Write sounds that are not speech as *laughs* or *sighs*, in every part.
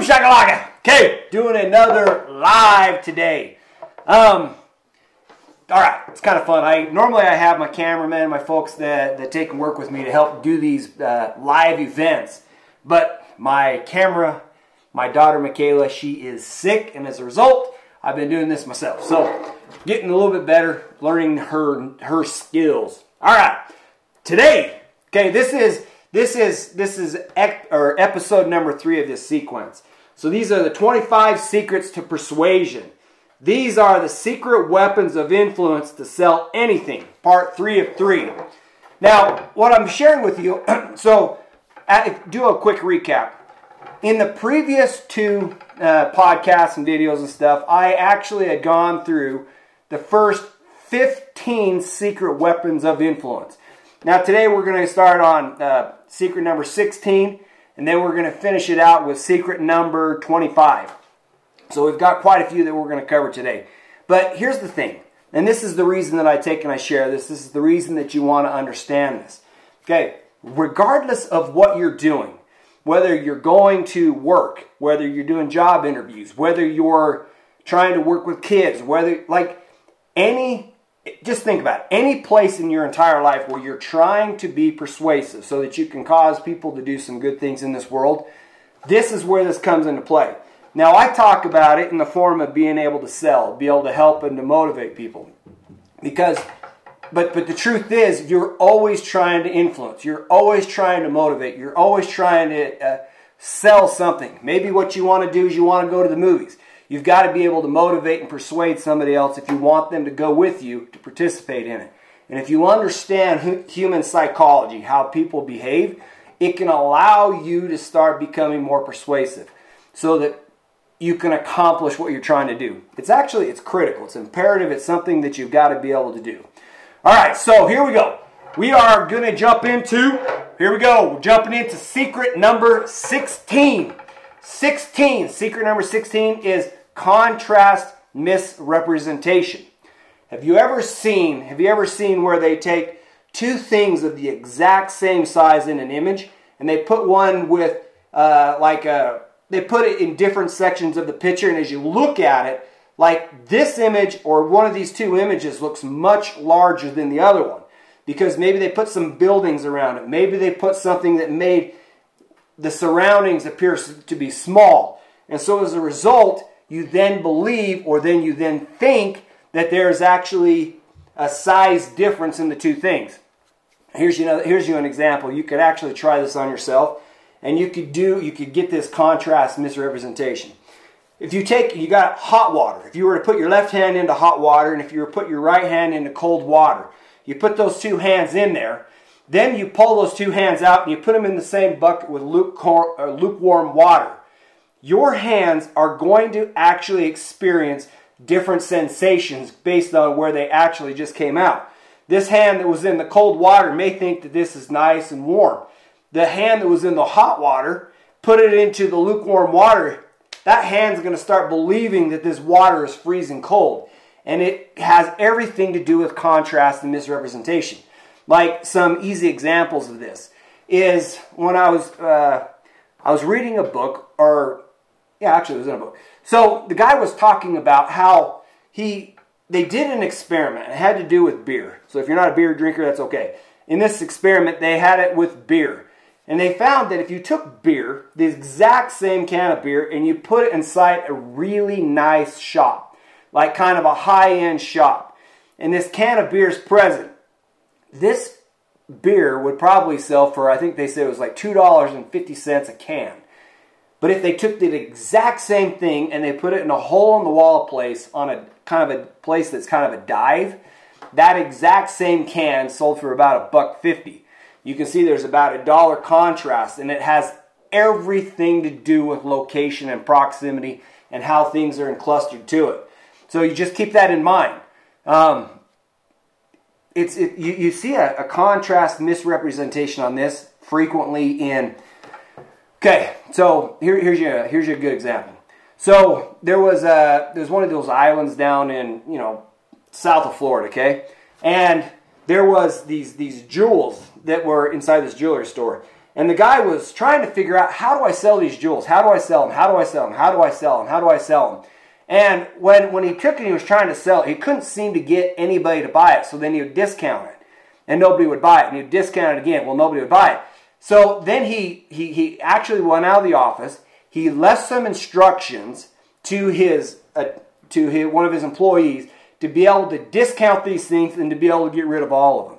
Boom shakalaka. Okay, doing another live today. Um, all right, it's kind of fun. I normally I have my cameraman, my folks that that take and work with me to help do these uh, live events, but my camera, my daughter Michaela, she is sick, and as a result, I've been doing this myself. So, getting a little bit better, learning her her skills. All right, today, okay, this is this is this is ec- or episode number three of this sequence. So these are the 25 secrets to persuasion. These are the secret weapons of influence to sell anything. Part three of three. Now, what I'm sharing with you, *clears throat* so do a quick recap. In the previous two uh, podcasts and videos and stuff, I actually had gone through the first 15 secret weapons of influence. Now, today we're going to start on uh, secret number 16, and then we're going to finish it out with secret number 25. So we've got quite a few that we're going to cover today. But here's the thing, and this is the reason that I take and I share this. This is the reason that you want to understand this. Okay, regardless of what you're doing, whether you're going to work, whether you're doing job interviews, whether you're trying to work with kids, whether like any just think about it. any place in your entire life where you're trying to be persuasive so that you can cause people to do some good things in this world, this is where this comes into play. Now, I talk about it in the form of being able to sell, be able to help and to motivate people. Because, but, but the truth is, you're always trying to influence. You're always trying to motivate. You're always trying to uh, sell something. Maybe what you want to do is you want to go to the movies. You've got to be able to motivate and persuade somebody else if you want them to go with you to participate in it. And if you understand human psychology, how people behave, it can allow you to start becoming more persuasive so that you can accomplish what you're trying to do. It's actually it's critical. It's imperative. It's something that you've got to be able to do. All right, so here we go. We are going to jump into here we go. We're jumping into secret number 16. 16. Secret number 16 is contrast misrepresentation. Have you ever seen, have you ever seen where they take two things of the exact same size in an image and they put one with uh, like a, they put it in different sections of the picture and as you look at it, like this image or one of these two images looks much larger than the other one because maybe they put some buildings around it. Maybe they put something that made the surroundings appear to be small. And so as a result, you then believe or then you then think that there's actually a size difference in the two things. Here's you know here's you an example. You could actually try this on yourself and you could do you could get this contrast misrepresentation. If you take you got hot water. If you were to put your left hand into hot water and if you were to put your right hand into cold water, you put those two hands in there, then you pull those two hands out and you put them in the same bucket with uh, lukewarm water your hands are going to actually experience different sensations based on where they actually just came out. This hand that was in the cold water may think that this is nice and warm. The hand that was in the hot water, put it into the lukewarm water, that hand's going to start believing that this water is freezing cold. And it has everything to do with contrast and misrepresentation. Like some easy examples of this is when I was uh, I was reading a book, or yeah, actually, it was in a book. So the guy was talking about how he they did an experiment. It had to do with beer. So if you're not a beer drinker, that's okay. In this experiment, they had it with beer. And they found that if you took beer, the exact same can of beer, and you put it inside a really nice shop, like kind of a high end shop, and this can of beer is present, this beer would probably sell for, I think they said it was like $2.50 a can. But if they took the exact same thing and they put it in a hole in the wall place on a kind of a place that's kind of a dive, that exact same can sold for about a buck fifty. You can see there's about a dollar contrast, and it has everything to do with location and proximity and how things are clustered to it. So you just keep that in mind. Um, it's it, you, you see a, a contrast misrepresentation on this frequently in Okay, so here, here's your here's your good example. So there was a there's one of those islands down in you know south of Florida, okay, and there was these these jewels that were inside this jewelry store, And the guy was trying to figure out how do I sell these jewels? How do I sell them? How do I sell them? How do I sell them? How do I sell them? And when, when he took it, he was trying to sell it. He couldn't seem to get anybody to buy it. So then he would discount it. And nobody would buy it. And he'd discount it again. Well, nobody would buy it. So then he, he, he actually went out of the office. He left some instructions to his, uh, to his, one of his employees to be able to discount these things and to be able to get rid of all of them.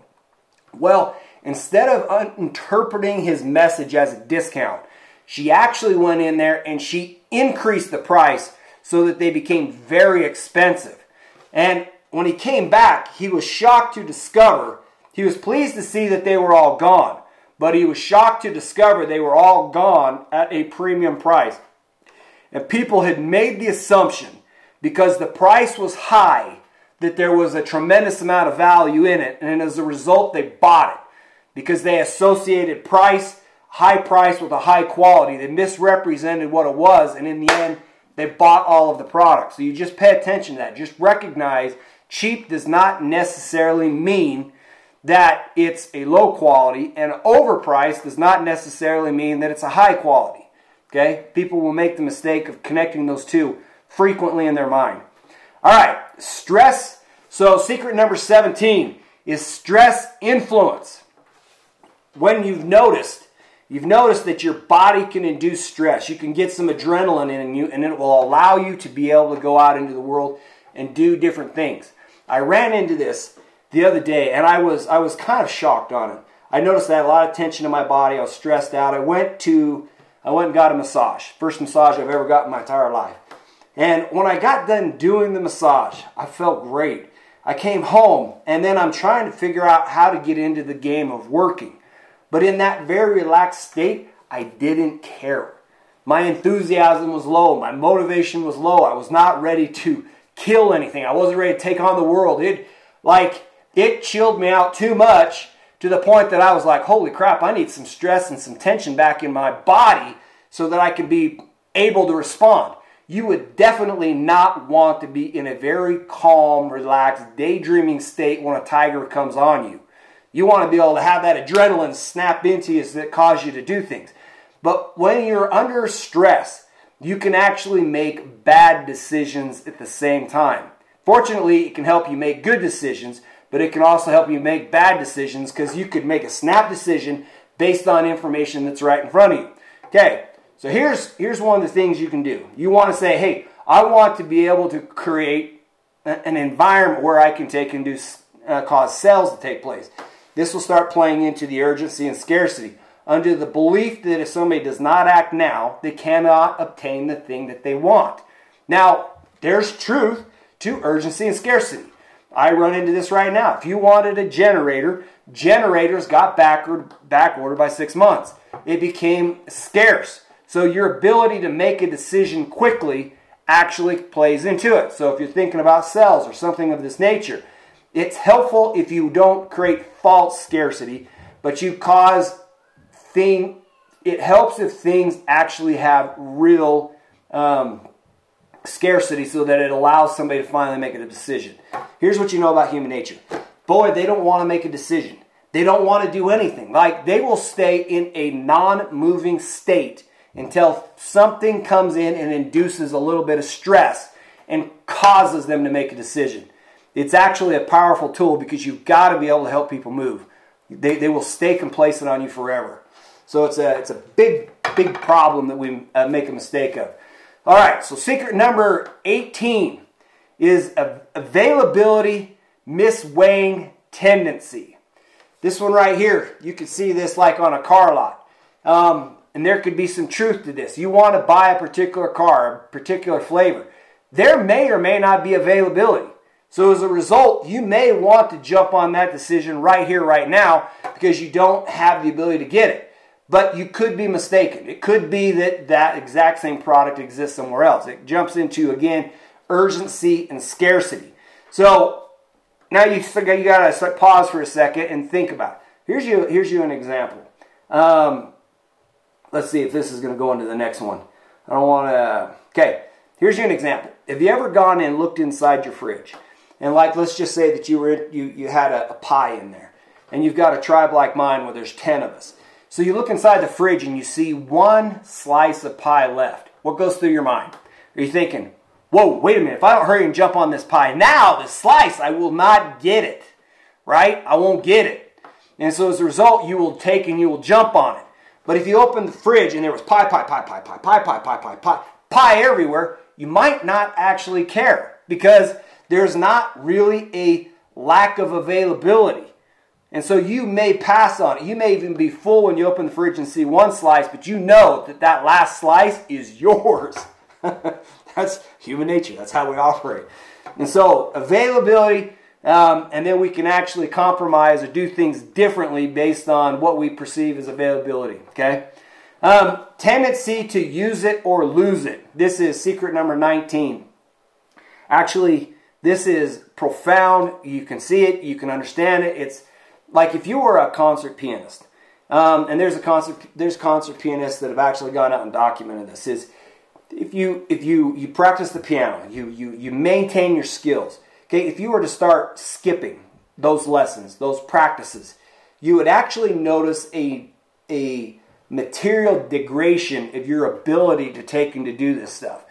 Well, instead of interpreting his message as a discount, she actually went in there and she increased the price so that they became very expensive. And when he came back, he was shocked to discover, he was pleased to see that they were all gone, but he was shocked to discover they were all gone at a premium price. And people had made the assumption because the price was high that there was a tremendous amount of value in it. And as a result, they bought it because they associated price, high price with a high quality. They misrepresented what it was. And in the end, they bought all of the products. So you just pay attention to that. Just recognize cheap does not necessarily mean that it's a low quality, and overpriced does not necessarily mean that it's a high quality. Okay? People will make the mistake of connecting those two frequently in their mind. All right, stress. So, secret number 17 is stress influence. When you've noticed, you've noticed that your body can induce stress. You can get some adrenaline in you, and it will allow you to be able to go out into the world and do different things. I ran into this the other day, and I was I was kind of shocked on it. I noticed I had a lot of tension in my body. I was stressed out. I went to I went and got a massage. First massage I've ever got in my entire life. And when I got done doing the massage, I felt great. I came home and then I'm trying to figure out how to get into the game of working. But in that very relaxed state, I didn't care. My enthusiasm was low, my motivation was low. I was not ready to kill anything. I wasn't ready to take on the world. It like it chilled me out too much to the point that I was like, "Holy crap, I need some stress and some tension back in my body so that I can be able to respond." you would definitely not want to be in a very calm, relaxed, daydreaming state when a tiger comes on you. You want to be able to have that adrenaline snap into you that cause you to do things. But when you're under stress, you can actually make bad decisions at the same time. Fortunately, it can help you make good decisions, but it can also help you make bad decisions because you could make a snap decision based on information that's right in front of you. Okay, so here's, here's one of the things you can do. You want to say, hey, I want to be able to create an environment where I can take and do, uh, cause sales to take place. This will start playing into the urgency and scarcity under the belief that if somebody does not act now, they cannot obtain the thing that they want. Now, there's truth to urgency and scarcity. I run into this right now. If you wanted a generator, generators got backward, back ordered by six months. It became scarce. So your ability to make a decision quickly actually plays into it. So if you're thinking about sales or something of this nature, it's helpful if you don't create false scarcity, but you cause thing. It helps if things actually have real um, scarcity, so that it allows somebody to finally make a decision. Here's what you know about human nature: boy, they don't want to make a decision. They don't want to do anything. Like they will stay in a non-moving state until something comes in and induces a little bit of stress and causes them to make a decision. It's actually a powerful tool because you've got to be able to help people move. They, they will stay complacent on you forever. So it's a, it's a big, big problem that we uh, make a mistake of. All right, so secret number 18 is availability misweighing tendency. This one right here, you can see this like on a car lot. Um, and there could be some truth to this. You want to buy a particular car, a particular flavor. There may or may not be availability. So as a result, you may want to jump on that decision right here, right now, because you don't have the ability to get it. But you could be mistaken. It could be that that exact same product exists somewhere else. It jumps into, again, urgency and scarcity. So now you, you got to pause for a second and think about it. Here's you, here's you an example. Um, Let's see if this is going to go into the next one. I don't want to... Okay, here's you an example. Have you ever gone and looked inside your fridge? And like, let's just say that you were you, you had a, a pie in there. And you've got a tribe like mine where there's 10 of us. So you look inside the fridge and you see one slice of pie left. What goes through your mind? Are you thinking, whoa, wait a minute, if I don't hurry and jump on this pie now, the slice, I will not get it, right? I won't get it. And so as a result, you will take and you will jump on it. But if you open the fridge and there was pie, pie, pie, pie, pie, pie, pie, pie, pie, pie, pie everywhere, you might not actually care because there's not really a lack of availability. And so you may pass on it. You may even be full when you open the fridge and see one slice, but you know that that last slice is yours. That's human nature. That's how we operate. And so availability, um, and then we can actually compromise or do things differently based on what we perceive as availability. Okay. Um, tendency to use it or lose it. This is secret number 19. Actually, this is profound. You can see it, you can understand it. It's like if you were a concert pianist, um, and there's a concert there's concert pianists that have actually gone out and documented this. Is if you if you you practice the piano, you you you maintain your skills. Okay, if you were to start skipping those lessons, those practices, you would actually notice a a material degradation of your ability to take and to do this stuff.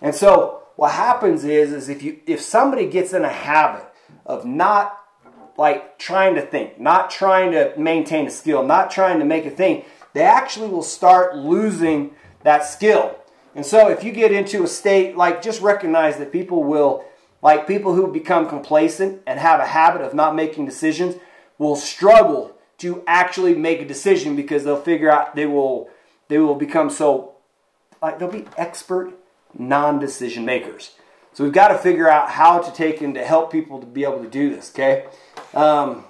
And so what happens is is if you if somebody gets in a habit of not like trying to think, not trying to maintain a skill, not trying to make a thing, they actually will start losing that skill. And so if you get into a state like just recognize that people will like people who become complacent and have a habit of not making decisions will struggle to actually make a decision because they'll figure out they will they will become so like they'll be expert non-decision makers. So we've got to figure out how to take and to help people to be able to do this. Okay, um,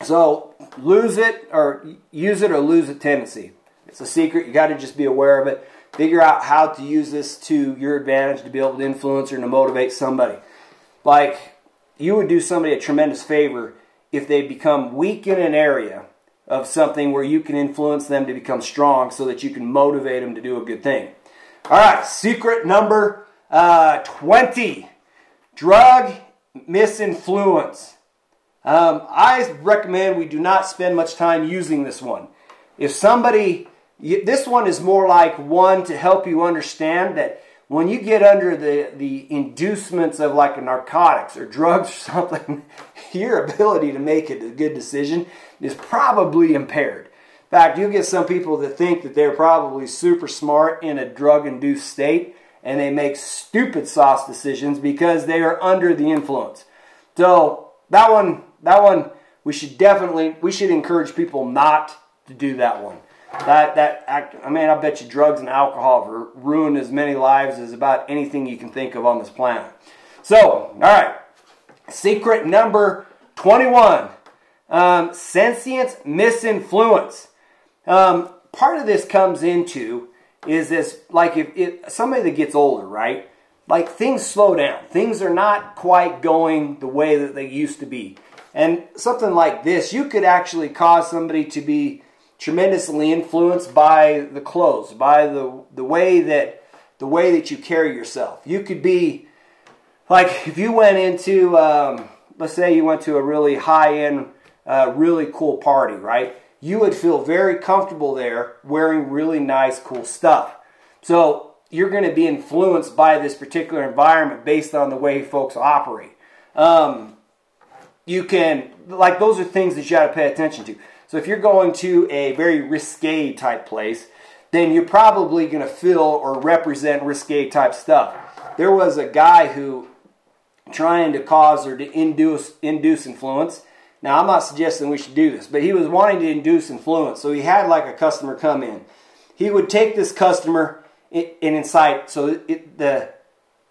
so lose it or use it or lose it tendency. It's a secret. You got to just be aware of it. Figure out how to use this to your advantage to be able to influence or to motivate somebody. Like you would do somebody a tremendous favor if they become weak in an area of something where you can influence them to become strong so that you can motivate them to do a good thing. All right, secret number uh, 20 drug misinfluence. Um, I recommend we do not spend much time using this one. If somebody, this one is more like one to help you understand that when you get under the, the inducements of like narcotics or drugs *laughs* or something, your ability to make a good decision is probably impaired. In fact, you get some people that think that they're probably super smart in a drug induced state and they make stupid sauce decisions because they are under the influence. So that one, that one, we should definitely, we should encourage people not to do that one. That that I mean, I bet you drugs and alcohol have ruined as many lives as about anything you can think of on this planet. So, all right, secret number twenty-one: um, senescence misinfluence. Um, part of this comes into is this like if, if somebody that gets older, right? Like things slow down. Things are not quite going the way that they used to be. And something like this, you could actually cause somebody to be tremendously influenced by the clothes, by the the way that the way that you carry yourself. You could be like if you went into um, let's say you went to a really high end, uh, really cool party, right? you would feel very comfortable there wearing really nice, cool stuff. So you're going to be influenced by this particular environment based on the way folks operate. Um, you can, like, those are things that you got to pay attention to. So if you're going to a very risque type place, then you're probably going to fill or represent risque type stuff. There was a guy who trying to cause or to induce induce influence now, I'm not suggesting we should do this, but he was wanting to induce influence. So he had like a customer come in. He would take this customer and incite. So it, the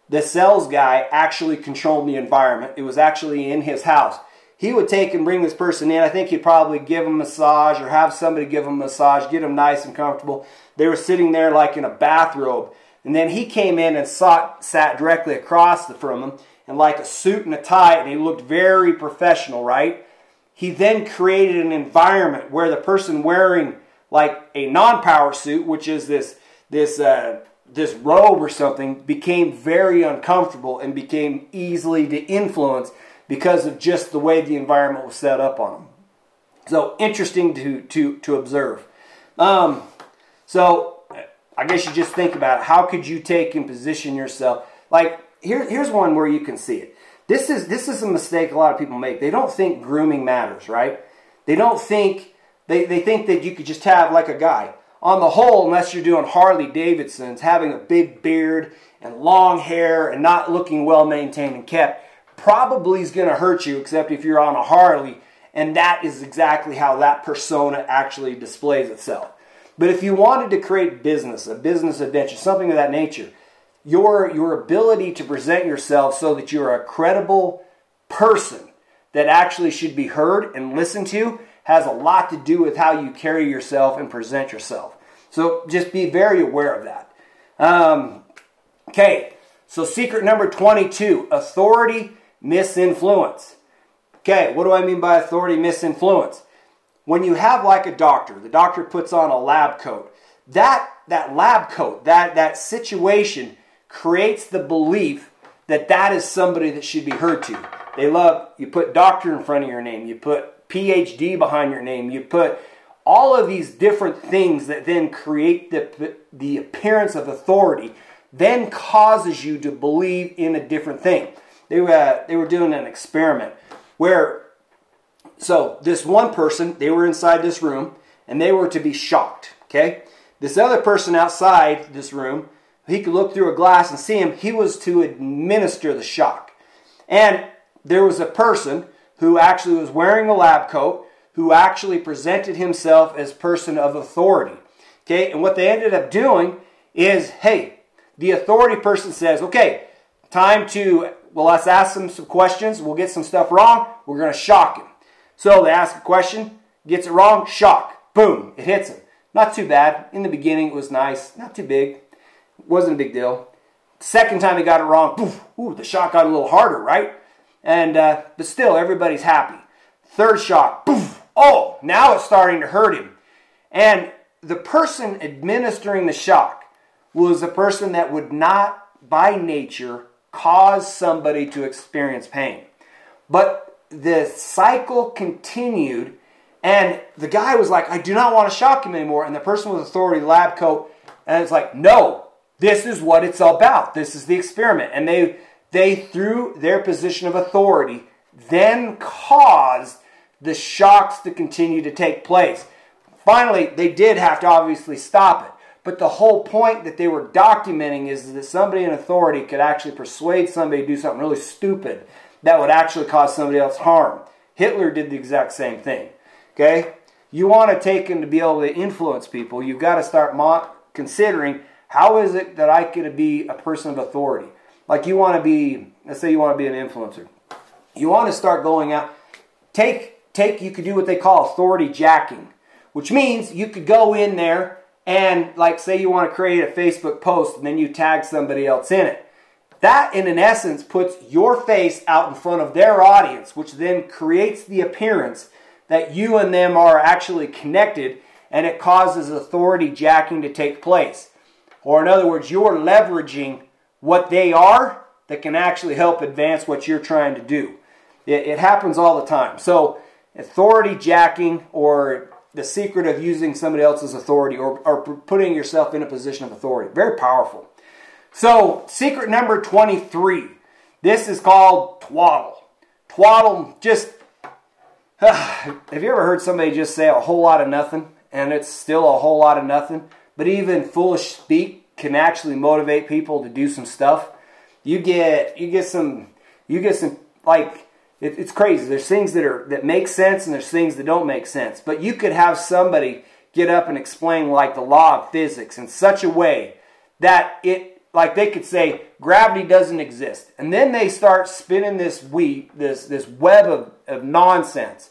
the sales guy actually controlled the environment. It was actually in his house. He would take and bring this person in. I think he'd probably give him a massage or have somebody give him a massage, get him nice and comfortable. They were sitting there like in a bathrobe. And then he came in and sat, sat directly across from him in like a suit and a tie, and he looked very professional, right? He then created an environment where the person wearing like a non-power suit, which is this this uh, this robe or something, became very uncomfortable and became easily to influence because of just the way the environment was set up on them. So interesting to to to observe. Um, so I guess you just think about it. How could you take and position yourself? Like here, here's one where you can see it. This is this is a mistake a lot of people make. They don't think grooming matters, right? They don't think they, they think that you could just have like a guy. On the whole, unless you're doing Harley Davidsons, having a big beard and long hair and not looking well maintained and kept probably is going to hurt you, except if you're on a Harley. And that is exactly how that persona actually displays itself. But if you wanted to create business, a business adventure, something of that nature, your, your ability to present yourself so that you're a credible person that actually should be heard and listened to has a lot to do with how you carry yourself and present yourself. So just be very aware of that. Um, okay, so secret number 22 authority misinfluence. Okay, what do I mean by authority misinfluence? When you have like a doctor, the doctor puts on a lab coat. That that lab coat, that that situation creates the belief that that is somebody that should be heard to. They love you put doctor in front of your name, you put PhD behind your name, you put all of these different things that then create the, the appearance of authority then causes you to believe in a different thing. They were, uh, they were doing an experiment where, so this one person, they were inside this room and they were to be shocked, okay? This other person outside this room, he could look through a glass and see him, he was to administer the shock. And there was a person who actually was wearing a lab coat who actually presented himself as person of authority. Okay, and what they ended up doing is, hey, the authority person says, okay, time to, well, let's ask him some questions. We'll get some stuff wrong. We're going to shock him. So they ask a question, gets it wrong, shock. Boom, it hits him. Not too bad. In the beginning, it was nice. Not too big. Wasn't a big deal. Second time he got it wrong, poof, ooh, the shock got a little harder, right? And uh, but still, everybody's happy. Third shock, poof, oh, now it's starting to hurt him. And the person administering the shock was a person that would not, by nature, cause somebody to experience pain. But the cycle continued, and the guy was like, I do not want to shock him anymore. And the person with authority, lab coat, and it's like, no, this is what it's about. This is the experiment. And they they, through their position of authority, then caused the shocks to continue to take place. Finally, they did have to obviously stop it. But the whole point that they were documenting is that somebody in authority could actually persuade somebody to do something really stupid that would actually cause somebody else harm. Hitler did the exact same thing. Okay? You want to take him to be able to influence people, you've got to start considering how is it that I could be a person of authority? Like you want to be, let's say you want to be an influencer. You want to start going out. Take, take, you could do what they call authority jacking, which means you could go in there and like say you want to create a Facebook post and then you tag somebody else in it. That in an essence puts your face out in front of their audience, which then creates the appearance that you and them are actually connected and it causes authority jacking to take place. Or in other words, you're leveraging what they are that can actually help advance what you're trying to do. It, it happens all the time. So, authority jacking or the secret of using somebody else's authority or, or putting yourself in a position of authority. Very powerful. So, secret number 23. This is called twaddle. Twaddle, just. *sighs* have you ever heard somebody just say a whole lot of nothing and it's still a whole lot of nothing? But even foolish speak can actually motivate people to do some stuff. You get you get some you get some like it, it's crazy. There's things that are that make sense and there's things that don't make sense. But you could have somebody get up and explain like the law of physics in such a way that it like they could say gravity doesn't exist and then they start spinning this wheat this this web of, of nonsense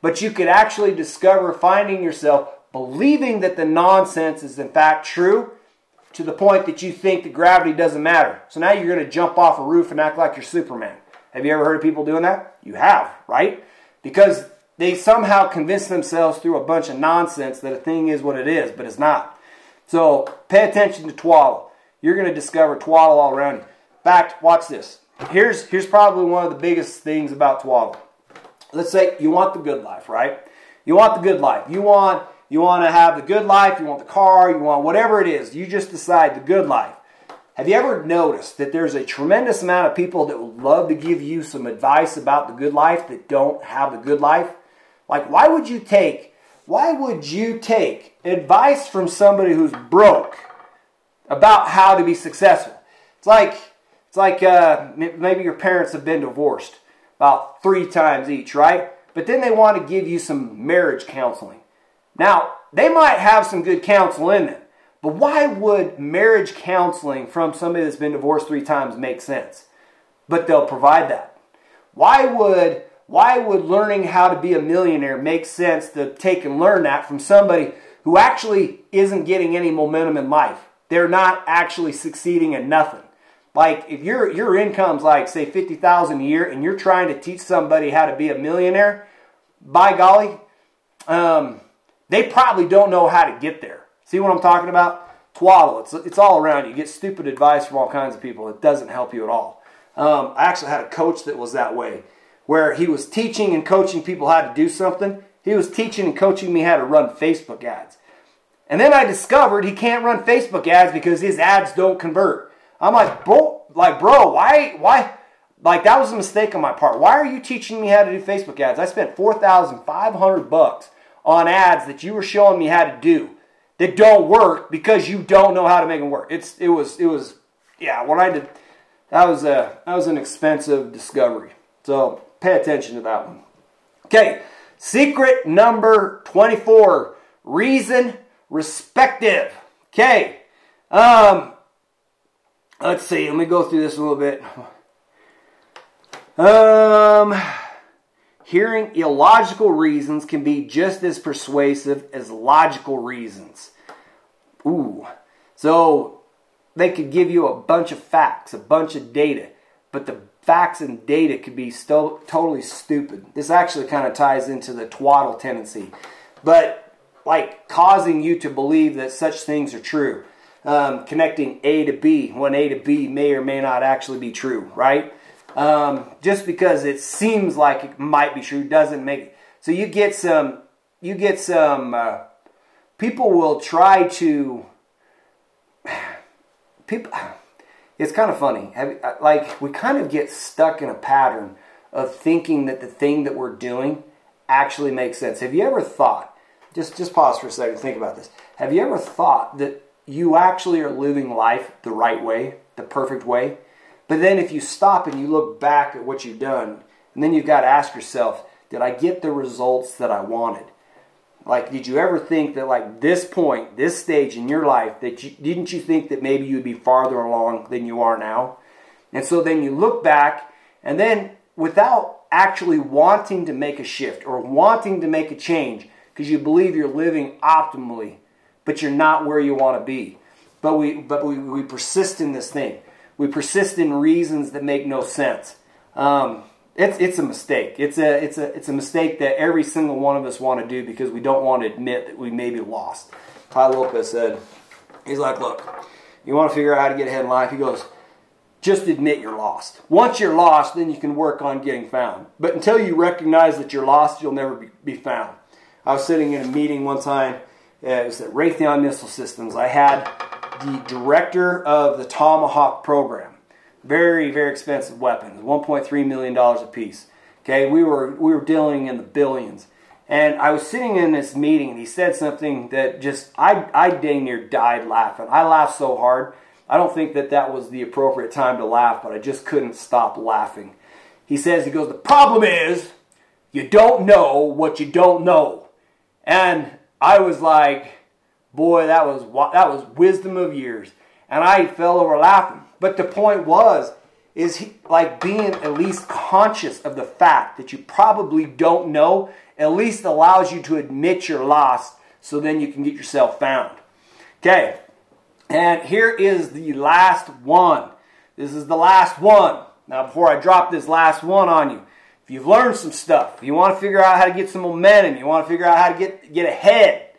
but you could actually discover finding yourself believing that the nonsense is in fact true to the point that you think that gravity doesn't matter. So now you're going to jump off a roof and act like you're Superman. Have you ever heard of people doing that? You have, right? Because they somehow convince themselves through a bunch of nonsense that a thing is what it is, but it's not. So pay attention to twaddle. You're going to discover twaddle all around. In fact, watch this. Here's, here's probably one of the biggest things about twaddle. Let's say you want the good life, right? You want the good life. You want You want to have the good life, you want the car, you want whatever it is. You just decide the good life. Have you ever noticed that there's a tremendous amount of people that would love to give you some advice about the good life that don't have the good life? Like, why would you take, why would you take advice from somebody who's broke about how to be successful? It's like, it's like uh, maybe your parents have been divorced about three times each, right? But then they want to give you some marriage counseling. Now, they might have some good counsel in them, but why would marriage counseling from somebody that's been divorced three times make sense? But they'll provide that. Why would why would learning how to be a millionaire make sense to take and learn that from somebody who actually isn't getting any momentum in life? They're not actually succeeding in nothing. Like if your your income's like say 50,000 a year and you're trying to teach somebody how to be a millionaire, by golly, um, they probably don't know how to get there. See what I'm talking about? Twaddle. It's, it's all around you. Get stupid advice from all kinds of people. It doesn't help you at all. Um, I actually had a coach that was that way, where he was teaching and coaching people how to do something. He was teaching and coaching me how to run Facebook ads. And then I discovered he can't run Facebook ads because his ads don't convert. I'm like, bro, like, bro, why, why, like that was a mistake on my part. Why are you teaching me how to do Facebook ads? I spent 4,500 bucks on ads that you were showing me how to do that don't work because you don't know how to make them work. It's it was it was yeah, when I did that was a that was an expensive discovery. So pay attention to that one. Okay, secret number 24, reason respecting. Okay. Um let's see, let me go through this a little bit. Um Hearing illogical reasons can be just as persuasive as logical reasons. Ooh. So they could give you a bunch of facts, a bunch of data, but the facts and data could be sto- totally stupid. This actually kind of ties into the twaddle tendency, but like causing you to believe that such things are true. Um, connecting A to B when A to B may or may not actually be true, right? Um, just because it seems like it might be true doesn't make it. So you get some, you get some, uh, people will try to, *sighs* people, *sighs* it's kind of funny. Uh, like we kind of get stuck in a pattern of thinking that the thing that we're doing actually makes sense. Have you ever thought, just, just pause for a second, think about this. Have you ever thought that you actually are living life the right way, the perfect way? But then if you stop and you look back at what you've done, and then you've got to ask yourself, did I get the results that I wanted? Like, did you ever think that, like, this point, this stage in your life, that you, didn't you think that maybe you'd be farther along than you are now? And so then you look back, and then without actually wanting to make a shift or wanting to make a change, because you believe you're living optimally, but you're not where you want to be. But we, but we, we persist in this thing. We persist in reasons that make no sense. Um, it's, it's a mistake. It's a, it's, a, it's a mistake that every single one of us want to do because we don't want to admit that we may be lost. Tai Lopez said, he's like, look, you want to figure out how to get ahead in life? He goes, just admit you're lost. Once you're lost, then you can work on getting found. But until you recognize that you're lost, you'll never be, be found. I was sitting in a meeting one time. Uh, it was at Raytheon Missile Systems. I had the director of the Tomahawk program. Very, very expensive weapons, $1.3 million a piece. Okay, we were, we were dealing in the billions. And I was sitting in this meeting and he said something that just, I, I dang near died laughing. I laughed so hard. I don't think that that was the appropriate time to laugh, but I just couldn't stop laughing. He says, he goes, the problem is you don't know what you don't know. And I was like, Boy, that was that was wisdom of years, and I fell over laughing. But the point was, is he, like being at least conscious of the fact that you probably don't know. At least allows you to admit you're lost, so then you can get yourself found. Okay, and here is the last one. This is the last one. Now, before I drop this last one on you, if you've learned some stuff, you want to figure out how to get some momentum, you want to figure out how to get get ahead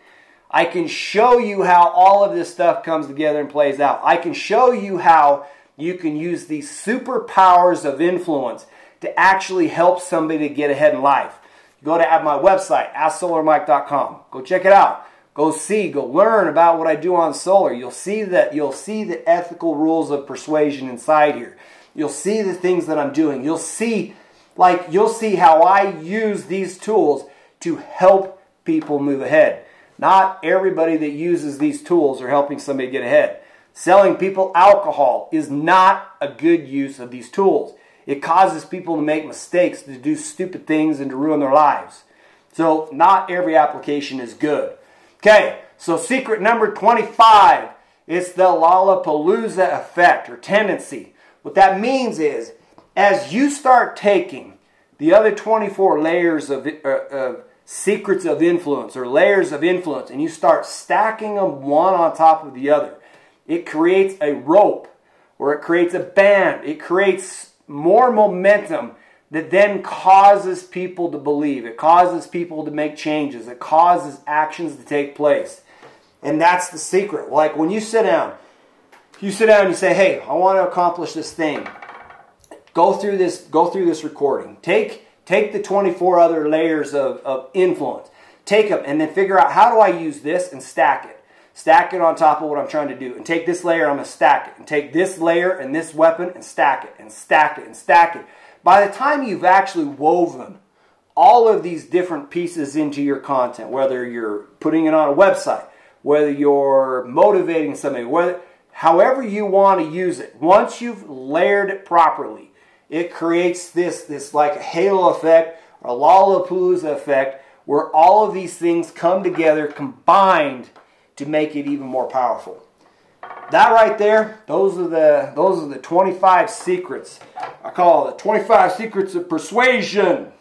I can show you how all of this stuff comes together and plays out. I can show you how you can use these superpowers of influence to actually help somebody to get ahead in life. Go to my website, asksolarmike.com. Go check it out. Go see, go learn about what I do on solar. You'll see that you'll see the ethical rules of persuasion inside here. You'll see the things that I'm doing. You'll see like you'll see how I use these tools to help people move ahead. Not everybody that uses these tools are helping somebody get ahead. Selling people alcohol is not a good use of these tools. It causes people to make mistakes, to do stupid things, and to ruin their lives. So, not every application is good. Okay, so secret number 25 is the Lollapalooza effect or tendency. What that means is, as you start taking the other 24 layers of, uh, of secrets of influence or layers of influence and you start stacking them one on top of the other, it creates a rope or it creates a band. It creates more momentum that then causes people to believe. It causes people to make changes. It causes actions to take place. And that's the secret. Like when you sit down, you sit down and you say, "Hey, I want to accomplish this thing." Go through this go through this recording. Take take the 24 other layers of, of influence. Take them and then figure out how do I use this and stack it. Stack it on top of what I'm trying to do. And take this layer, I'm going to stack it. And take this layer and this weapon and stack it and stack it and stack it by the time you've actually woven all of these different pieces into your content, whether you're putting it on a website, whether you're motivating somebody, whether, however you want to use it, once you've layered it properly, it creates this, this like halo effect or Lollapalooza effect where all of these things come together combined to make it even more powerful. That right there, those are the those are the 25 secrets. I call it the 25 secrets of persuasion.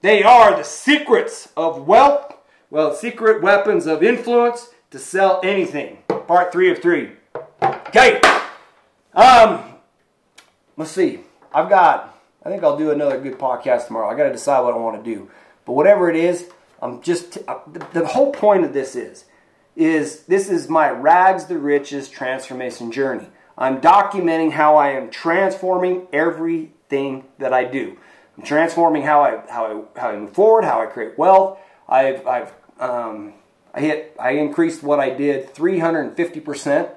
They are the secrets of wealth, well, secret weapons of influence to sell anything. Part three of three. Okay. Um, let's see. I've got. I think I'll do another good podcast tomorrow. I got to decide what I want to do. But whatever it is, I'm just. Uh, the, the whole point of this is is this is my rags to riches transformation journey. I'm documenting how I am transforming everything that I do. I'm transforming how I how I how I move forward, how I create wealth. I've I've um, I hit I increased what I did 350 percent.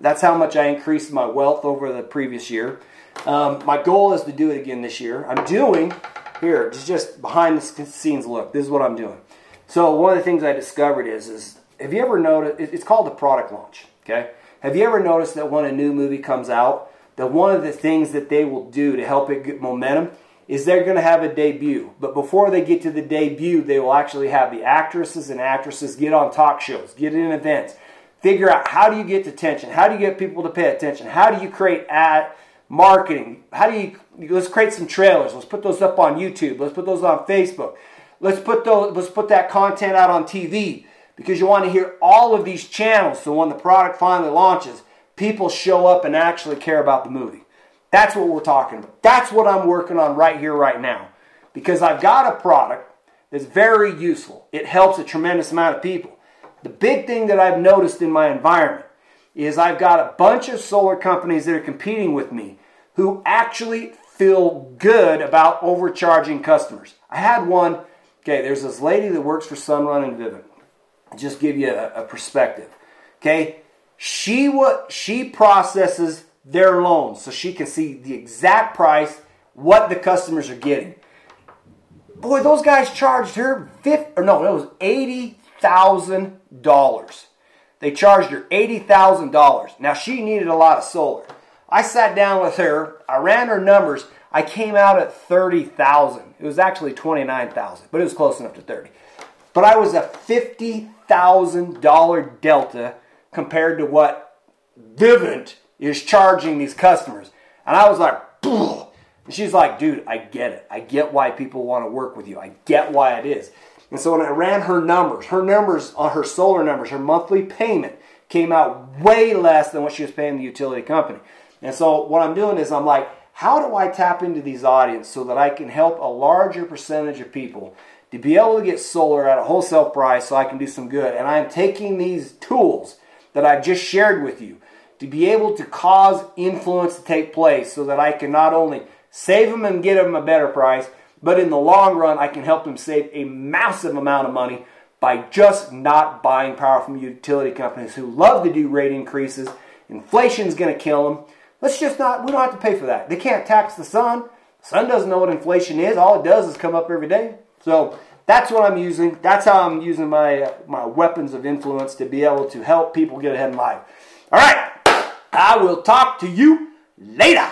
That's how much I increased my wealth over the previous year. Um, my goal is to do it again this year. I'm doing here just behind the scenes look. This is what I'm doing. So one of the things I discovered is is have you ever noticed, it's called the product launch, okay? Have you ever noticed that when a new movie comes out, that one of the things that they will do to help it get momentum is they're going to have a debut. But before they get to the debut, they will actually have the actresses and actresses get on talk shows, get in events, figure out how do you get attention, how do you get people to pay attention, how do you create ad marketing, how do you let's create some trailers, let's put those up on YouTube, let's put those on Facebook, let's put those let's put that content out on TV because you want to hear all of these channels so when the product finally launches, people show up and actually care about the movie. That's what we're talking about. That's what I'm working on right here, right now. Because I've got a product that's very useful. It helps a tremendous amount of people. The big thing that I've noticed in my environment is I've got a bunch of solar companies that are competing with me who actually feel good about overcharging customers. I had one, okay, there's this lady that works for Sunrun and Vivint just give you a, a perspective. Okay, she what she processes their loans so she can see the exact price, what the customers are getting. Boy, those guys charged her fifty or no, it was eighty thousand dollars. They charged her eighty thousand dollars. Now she needed a lot of solar. I sat down with her. I ran her numbers. I came out at thirty thousand. It was actually twenty nine thousand, but it was close enough to thirty. But I was a fifty $1,000 delta compared to what Vivint is charging these customers. And I was like, And she's like, dude, I get it. I get why people want to work with you. I get why it is. And so when I ran her numbers, her numbers on her solar numbers, her monthly payment came out way less than what she was paying the utility company. And so what I'm doing is I'm like, how do I tap into these audience so that I can help a larger percentage of people to be able to get solar at a wholesale price so I can do some good. And I'm taking these tools that I've just shared with you to be able to cause influence to take place so that I can not only save them and get them a better price, but in the long run, I can help them save a massive amount of money by just not buying power from utility companies who love to do rate increases. Inflation's going to kill them. Let's just not, we don't have to pay for that. They can't tax the sun. The sun doesn't know what inflation is. All it does is come up every day. So that's what I'm using. That's how I'm using my, my weapons of influence to be able to help people get ahead in life. All right. I will talk to you later.